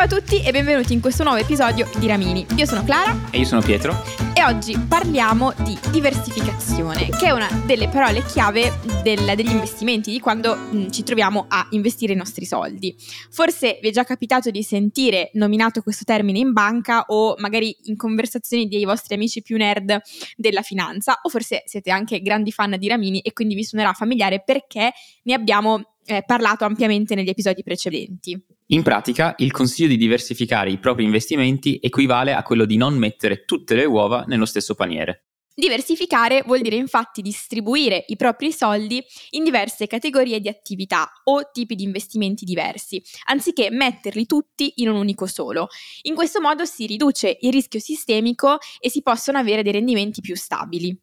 Ciao a tutti e benvenuti in questo nuovo episodio di Ramini. Io sono Clara e io sono Pietro e oggi parliamo di diversificazione, che è una delle parole chiave del, degli investimenti, di quando mh, mm, ci troviamo a investire i nostri soldi. Forse vi è già capitato di sentire nominato questo termine in banca o magari in conversazioni dei vostri amici più nerd della finanza o forse siete anche grandi fan di Ramini e quindi vi suonerà familiare perché ne abbiamo eh, parlato ampiamente negli episodi precedenti. In pratica, il consiglio di diversificare i propri investimenti equivale a quello di non mettere tutte le uova nello stesso paniere. Diversificare vuol dire infatti distribuire i propri soldi in diverse categorie di attività o tipi di investimenti diversi, anziché metterli tutti in un unico solo. In questo modo si riduce il rischio sistemico e si possono avere dei rendimenti più stabili.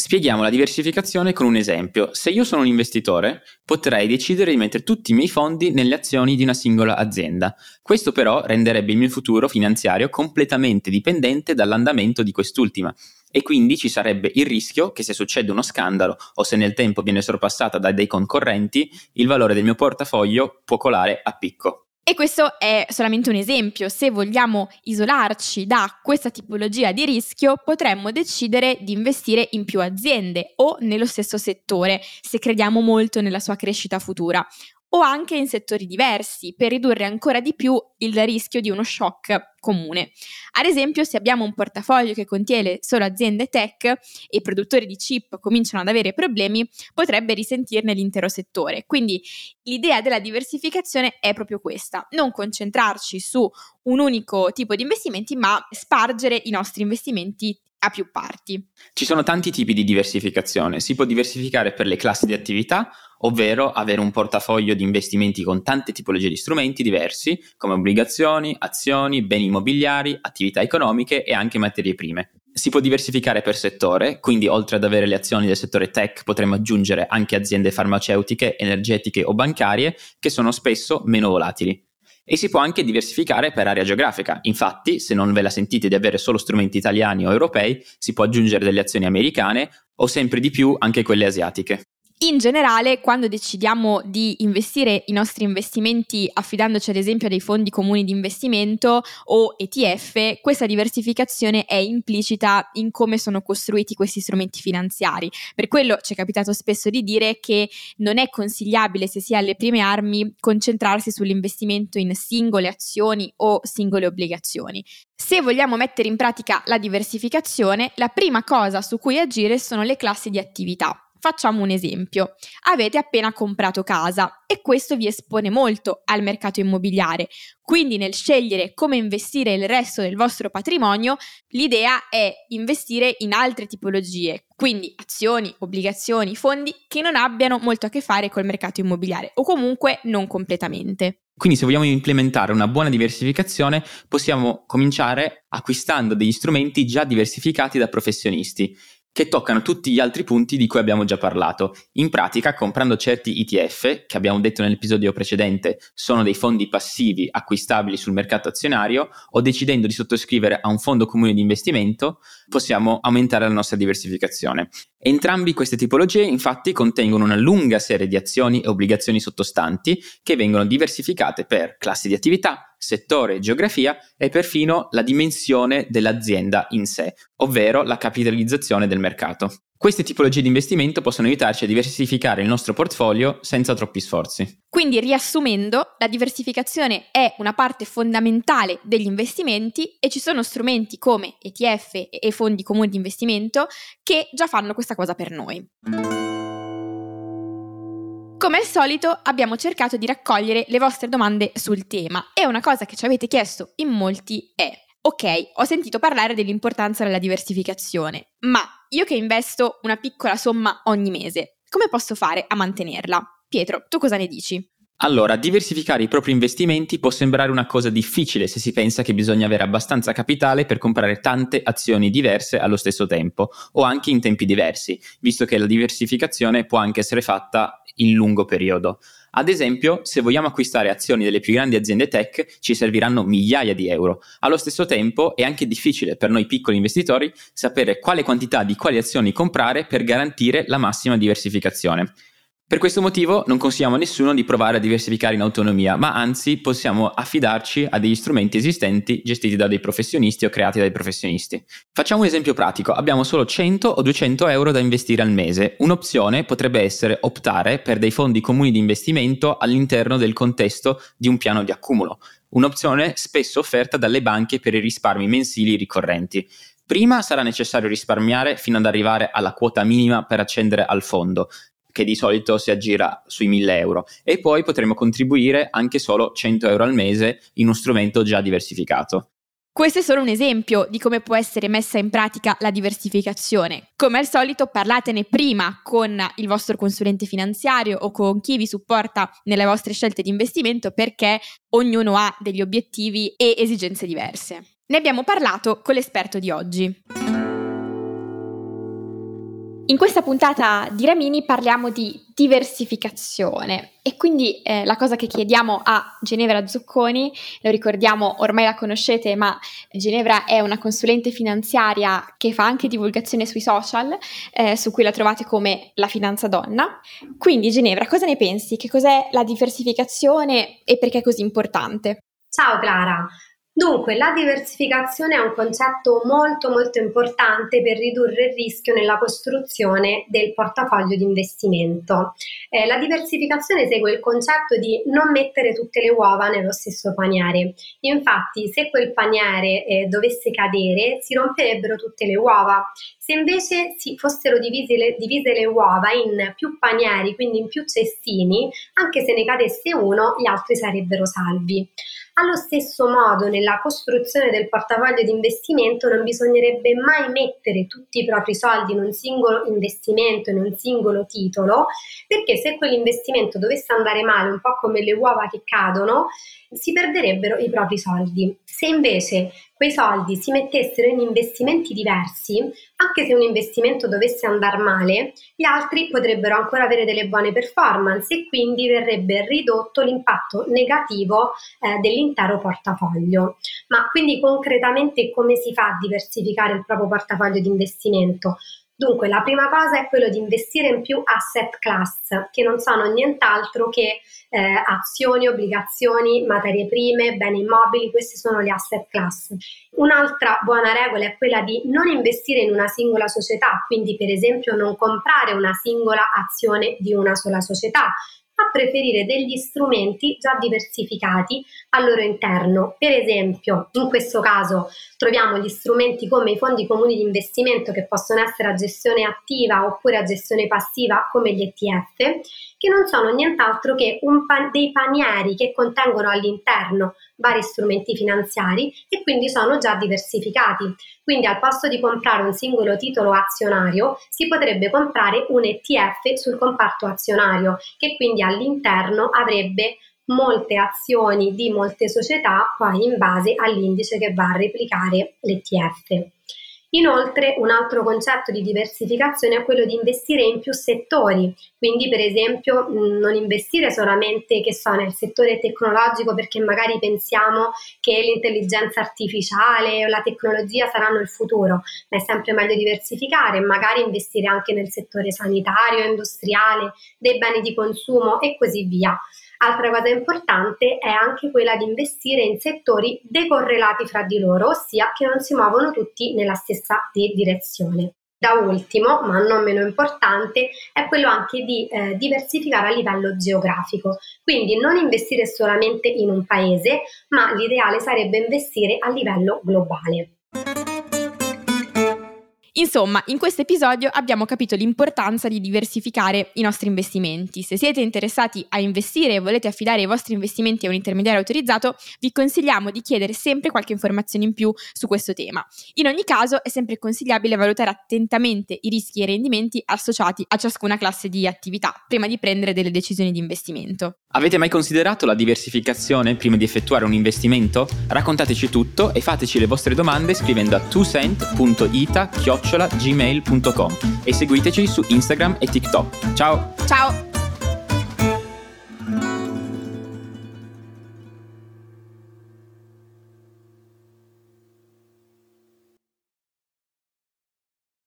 Spieghiamo la diversificazione con un esempio. Se io sono un investitore, potrei decidere di mettere tutti i miei fondi nelle azioni di una singola azienda. Questo però renderebbe il mio futuro finanziario completamente dipendente dall'andamento di quest'ultima e quindi ci sarebbe il rischio che se succede uno scandalo o se nel tempo viene sorpassata da dei concorrenti, il valore del mio portafoglio può colare a picco. E questo è solamente un esempio. Se vogliamo isolarci da questa tipologia di rischio, potremmo decidere di investire in più aziende o nello stesso settore, se crediamo molto nella sua crescita futura o anche in settori diversi per ridurre ancora di più il rischio di uno shock comune. Ad esempio, se abbiamo un portafoglio che contiene solo aziende tech e i produttori di chip cominciano ad avere problemi, potrebbe risentirne l'intero settore. Quindi l'idea della diversificazione è proprio questa, non concentrarci su un unico tipo di investimenti, ma spargere i nostri investimenti a più parti. Ci sono tanti tipi di diversificazione. Si può diversificare per le classi di attività, ovvero avere un portafoglio di investimenti con tante tipologie di strumenti diversi, come obbligazioni, azioni, beni immobiliari, attività economiche e anche materie prime. Si può diversificare per settore, quindi oltre ad avere le azioni del settore tech potremmo aggiungere anche aziende farmaceutiche, energetiche o bancarie che sono spesso meno volatili e si può anche diversificare per area geografica. Infatti, se non ve la sentite di avere solo strumenti italiani o europei, si può aggiungere delle azioni americane o sempre di più anche quelle asiatiche. In generale, quando decidiamo di investire i nostri investimenti affidandoci ad esempio a dei fondi comuni di investimento o ETF, questa diversificazione è implicita in come sono costruiti questi strumenti finanziari. Per quello ci è capitato spesso di dire che non è consigliabile, se si ha le prime armi, concentrarsi sull'investimento in singole azioni o singole obbligazioni. Se vogliamo mettere in pratica la diversificazione, la prima cosa su cui agire sono le classi di attività. Facciamo un esempio. Avete appena comprato casa e questo vi espone molto al mercato immobiliare. Quindi nel scegliere come investire il resto del vostro patrimonio, l'idea è investire in altre tipologie, quindi azioni, obbligazioni, fondi che non abbiano molto a che fare col mercato immobiliare o comunque non completamente. Quindi se vogliamo implementare una buona diversificazione possiamo cominciare acquistando degli strumenti già diversificati da professionisti che toccano tutti gli altri punti di cui abbiamo già parlato. In pratica, comprando certi ETF, che abbiamo detto nell'episodio precedente, sono dei fondi passivi acquistabili sul mercato azionario, o decidendo di sottoscrivere a un fondo comune di investimento, possiamo aumentare la nostra diversificazione. Entrambi queste tipologie infatti contengono una lunga serie di azioni e obbligazioni sottostanti che vengono diversificate per classi di attività, settore, geografia e perfino la dimensione dell'azienda in sé, ovvero la capitalizzazione del mercato. Queste tipologie di investimento possono aiutarci a diversificare il nostro portfolio senza troppi sforzi. Quindi, riassumendo, la diversificazione è una parte fondamentale degli investimenti e ci sono strumenti come ETF e fondi comuni di investimento che già fanno questa cosa per noi. Come al solito abbiamo cercato di raccogliere le vostre domande sul tema e una cosa che ci avete chiesto in molti è Ok, ho sentito parlare dell'importanza della diversificazione, ma io che investo una piccola somma ogni mese, come posso fare a mantenerla? Pietro, tu cosa ne dici? Allora, diversificare i propri investimenti può sembrare una cosa difficile se si pensa che bisogna avere abbastanza capitale per comprare tante azioni diverse allo stesso tempo o anche in tempi diversi, visto che la diversificazione può anche essere fatta in lungo periodo. Ad esempio, se vogliamo acquistare azioni delle più grandi aziende tech, ci serviranno migliaia di euro. Allo stesso tempo è anche difficile per noi piccoli investitori sapere quale quantità di quali azioni comprare per garantire la massima diversificazione. Per questo motivo non consigliamo a nessuno di provare a diversificare in autonomia, ma anzi possiamo affidarci a degli strumenti esistenti gestiti da dei professionisti o creati dai professionisti. Facciamo un esempio pratico, abbiamo solo 100 o 200 euro da investire al mese. Un'opzione potrebbe essere optare per dei fondi comuni di investimento all'interno del contesto di un piano di accumulo, un'opzione spesso offerta dalle banche per i risparmi mensili ricorrenti. Prima sarà necessario risparmiare fino ad arrivare alla quota minima per accedere al fondo, che di solito si aggira sui 1000 euro e poi potremo contribuire anche solo 100 euro al mese in uno strumento già diversificato. Questo è solo un esempio di come può essere messa in pratica la diversificazione. Come al solito parlatene prima con il vostro consulente finanziario o con chi vi supporta nelle vostre scelte di investimento perché ognuno ha degli obiettivi e esigenze diverse. Ne abbiamo parlato con l'esperto di oggi. In questa puntata di Ramini parliamo di diversificazione e quindi eh, la cosa che chiediamo a Ginevra Zucconi, lo ricordiamo, ormai la conoscete, ma Ginevra è una consulente finanziaria che fa anche divulgazione sui social, eh, su cui la trovate come La Finanza Donna. Quindi Ginevra, cosa ne pensi? Che cos'è la diversificazione e perché è così importante? Ciao Clara, Dunque, la diversificazione è un concetto molto molto importante per ridurre il rischio nella costruzione del portafoglio di investimento. Eh, la diversificazione segue il concetto di non mettere tutte le uova nello stesso paniere. Infatti, se quel paniere eh, dovesse cadere, si romperebbero tutte le uova. Se invece si fossero divise le, divise le uova in più panieri, quindi in più cestini, anche se ne cadesse uno, gli altri sarebbero salvi. Allo stesso modo, nella costruzione del portafoglio di investimento non bisognerebbe mai mettere tutti i propri soldi in un singolo investimento, in un singolo titolo, perché se quell'investimento dovesse andare male, un po' come le uova che cadono, si perderebbero i propri soldi. Se invece quei soldi si mettessero in investimenti diversi, anche se un investimento dovesse andare male, gli altri potrebbero ancora avere delle buone performance e quindi verrebbe ridotto l'impatto negativo eh, dell'intero portafoglio. Ma quindi concretamente come si fa a diversificare il proprio portafoglio di investimento? Dunque, la prima cosa è quello di investire in più asset class, che non sono nient'altro che eh, azioni, obbligazioni, materie prime, beni immobili, queste sono le asset class. Un'altra buona regola è quella di non investire in una singola società, quindi per esempio non comprare una singola azione di una sola società, a preferire degli strumenti già diversificati al loro interno. Per esempio, in questo caso troviamo gli strumenti come i fondi comuni di investimento che possono essere a gestione attiva oppure a gestione passiva come gli ETF, che non sono nient'altro che pan- dei panieri che contengono all'interno vari strumenti finanziari e quindi sono già diversificati. Quindi al posto di comprare un singolo titolo azionario si potrebbe comprare un ETF sul comparto azionario che quindi all'interno avrebbe molte azioni di molte società poi in base all'indice che va a replicare l'ETF. Inoltre un altro concetto di diversificazione è quello di investire in più settori, quindi per esempio non investire solamente so, nel settore tecnologico perché magari pensiamo che l'intelligenza artificiale o la tecnologia saranno il futuro, ma è sempre meglio diversificare magari investire anche nel settore sanitario, industriale, dei beni di consumo e così via. Altra cosa importante è anche quella di investire in settori decorrelati fra di loro, ossia che non si muovono tutti nella stessa direzione. Da ultimo, ma non meno importante, è quello anche di eh, diversificare a livello geografico, quindi non investire solamente in un paese, ma l'ideale sarebbe investire a livello globale. Insomma, in questo episodio abbiamo capito l'importanza di diversificare i nostri investimenti. Se siete interessati a investire e volete affidare i vostri investimenti a un intermediario autorizzato, vi consigliamo di chiedere sempre qualche informazione in più su questo tema. In ogni caso è sempre consigliabile valutare attentamente i rischi e i rendimenti associati a ciascuna classe di attività prima di prendere delle decisioni di investimento. Avete mai considerato la diversificazione prima di effettuare un investimento? Raccontateci tutto e fateci le vostre domande scrivendo a twocent.ita.gmail.com e seguiteci su Instagram e TikTok. Ciao! Ciao!